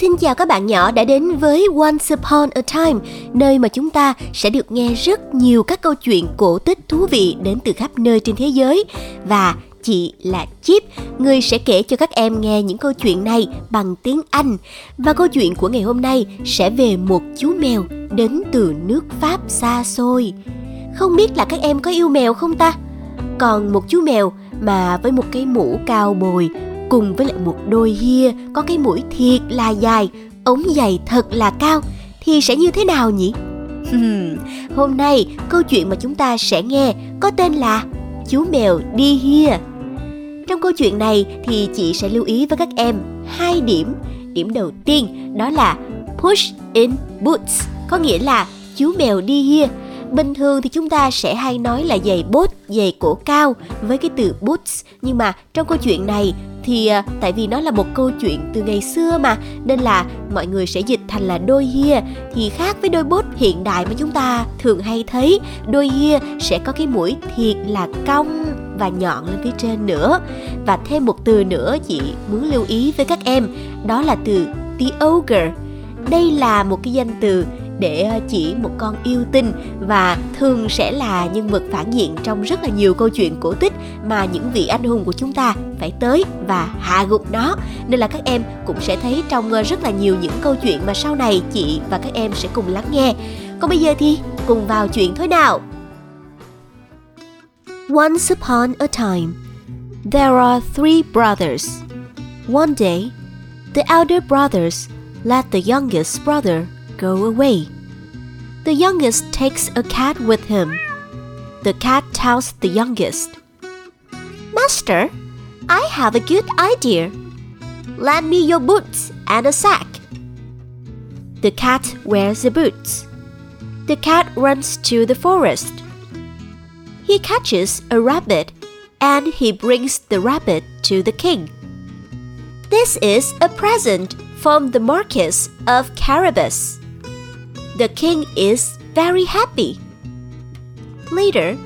Xin chào các bạn nhỏ đã đến với Once Upon a Time, nơi mà chúng ta sẽ được nghe rất nhiều các câu chuyện cổ tích thú vị đến từ khắp nơi trên thế giới. Và chị là Chip, người sẽ kể cho các em nghe những câu chuyện này bằng tiếng Anh. Và câu chuyện của ngày hôm nay sẽ về một chú mèo đến từ nước Pháp xa xôi. Không biết là các em có yêu mèo không ta? Còn một chú mèo mà với một cái mũ cao bồi cùng với lại một đôi hia có cái mũi thiệt là dài, ống giày thật là cao thì sẽ như thế nào nhỉ? Hôm nay câu chuyện mà chúng ta sẽ nghe có tên là Chú mèo đi hia. Trong câu chuyện này thì chị sẽ lưu ý với các em hai điểm. Điểm đầu tiên đó là push in boots, có nghĩa là chú mèo đi hia bình thường thì chúng ta sẽ hay nói là giày bốt giày cổ cao với cái từ boots. Nhưng mà trong câu chuyện này thì à, tại vì nó là một câu chuyện từ ngày xưa mà, nên là mọi người sẽ dịch thành là đôi hia. Thì khác với đôi bốt hiện đại mà chúng ta thường hay thấy, đôi hia sẽ có cái mũi thiệt là cong và nhọn lên phía trên nữa. Và thêm một từ nữa chị muốn lưu ý với các em, đó là từ the ogre. Đây là một cái danh từ để ờ, chỉ một con yêu tinh và thường sẽ là nhân vật phản diện trong rất là nhiều câu chuyện cổ tích mà những vị anh hùng của chúng ta phải tới và hạ gục nó. Nên là các em cũng sẽ thấy trong ờ, rất là nhiều những câu chuyện mà sau này chị và các em sẽ cùng lắng nghe. Còn bây giờ thì cùng vào chuyện thôi nào. Once upon a time, there are three brothers. One day, the elder brothers let the youngest brother go away. The youngest takes a cat with him. The cat tells the youngest, Master, I have a good idea. Lend me your boots and a sack. The cat wears the boots. The cat runs to the forest. He catches a rabbit and he brings the rabbit to the king. This is a present from the Marquis of Carabas. The king is very happy. Later,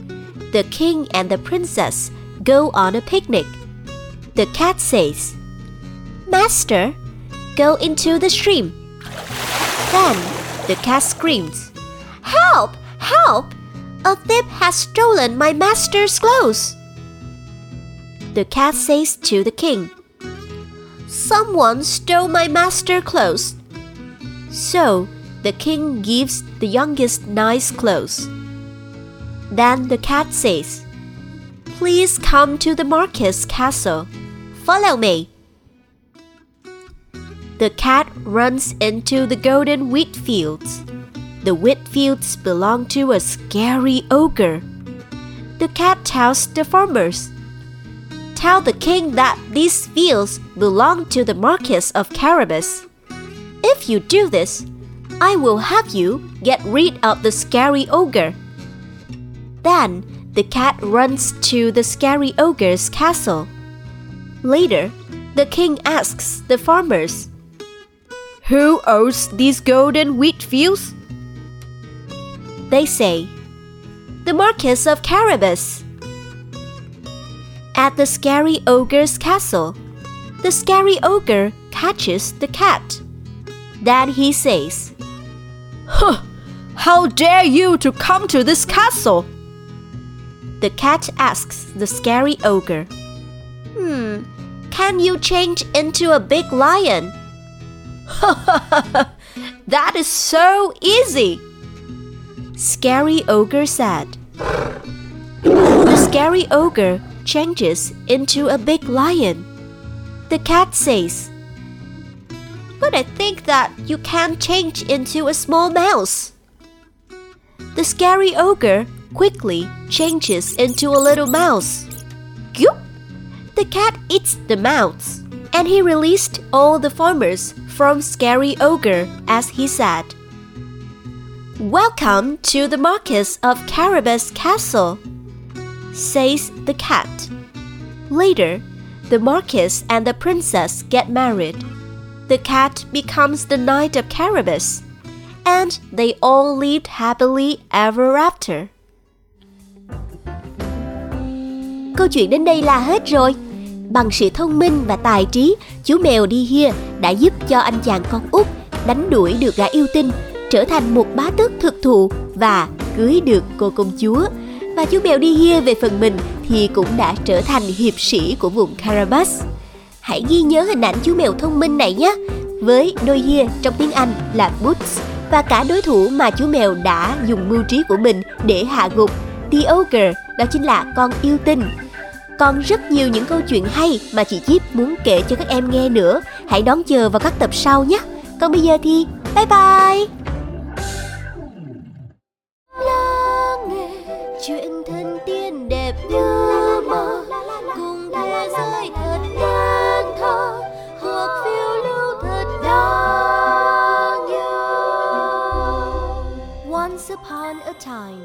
the king and the princess go on a picnic. The cat says, Master, go into the stream. Then the cat screams, Help! Help! A thief has stolen my master's clothes. The cat says to the king, Someone stole my master's clothes. So the king gives the youngest nice clothes. Then the cat says, Please come to the Marquis castle. Follow me. The cat runs into the golden wheat fields. The wheat fields belong to a scary ogre. The cat tells the farmers, Tell the king that these fields belong to the Marquis of Carabas. If you do this, I will have you get rid of the scary ogre. Then the cat runs to the scary ogre's castle. Later, the king asks the farmers, Who owns these golden wheat fields? They say, The Marquis of Carabas. At the scary ogre's castle, the scary ogre catches the cat. Then he says, Huh! How dare you to come to this castle? The cat asks the scary ogre. Hmm, can you change into a big lion? that is so easy. Scary ogre said. The scary ogre changes into a big lion. The cat says, but I think that you can change into a small mouse. The scary ogre quickly changes into a little mouse. Goop! The cat eats the mouse. And he released all the farmers from Scary Ogre as he said. Welcome to the Marquis of Carabas Castle, says the cat. Later, the Marquis and the princess get married. The cat becomes the Knight of Carabas, and they all lived happily ever after. Câu chuyện đến đây là hết rồi. Bằng sự thông minh và tài trí, chú mèo đi hia đã giúp cho anh chàng con út đánh đuổi được gã yêu tinh, trở thành một bá tước thực thụ và cưới được cô công chúa. Và chú mèo đi hia về phần mình thì cũng đã trở thành hiệp sĩ của vùng Carabas. Hãy ghi nhớ hình ảnh chú mèo thông minh này nhé. Với đôi hia trong tiếng Anh là Boots và cả đối thủ mà chú mèo đã dùng mưu trí của mình để hạ gục The Ogre, đó chính là con yêu tinh. Còn rất nhiều những câu chuyện hay mà chị Chip muốn kể cho các em nghe nữa. Hãy đón chờ vào các tập sau nhé. Còn bây giờ thì bye bye. Time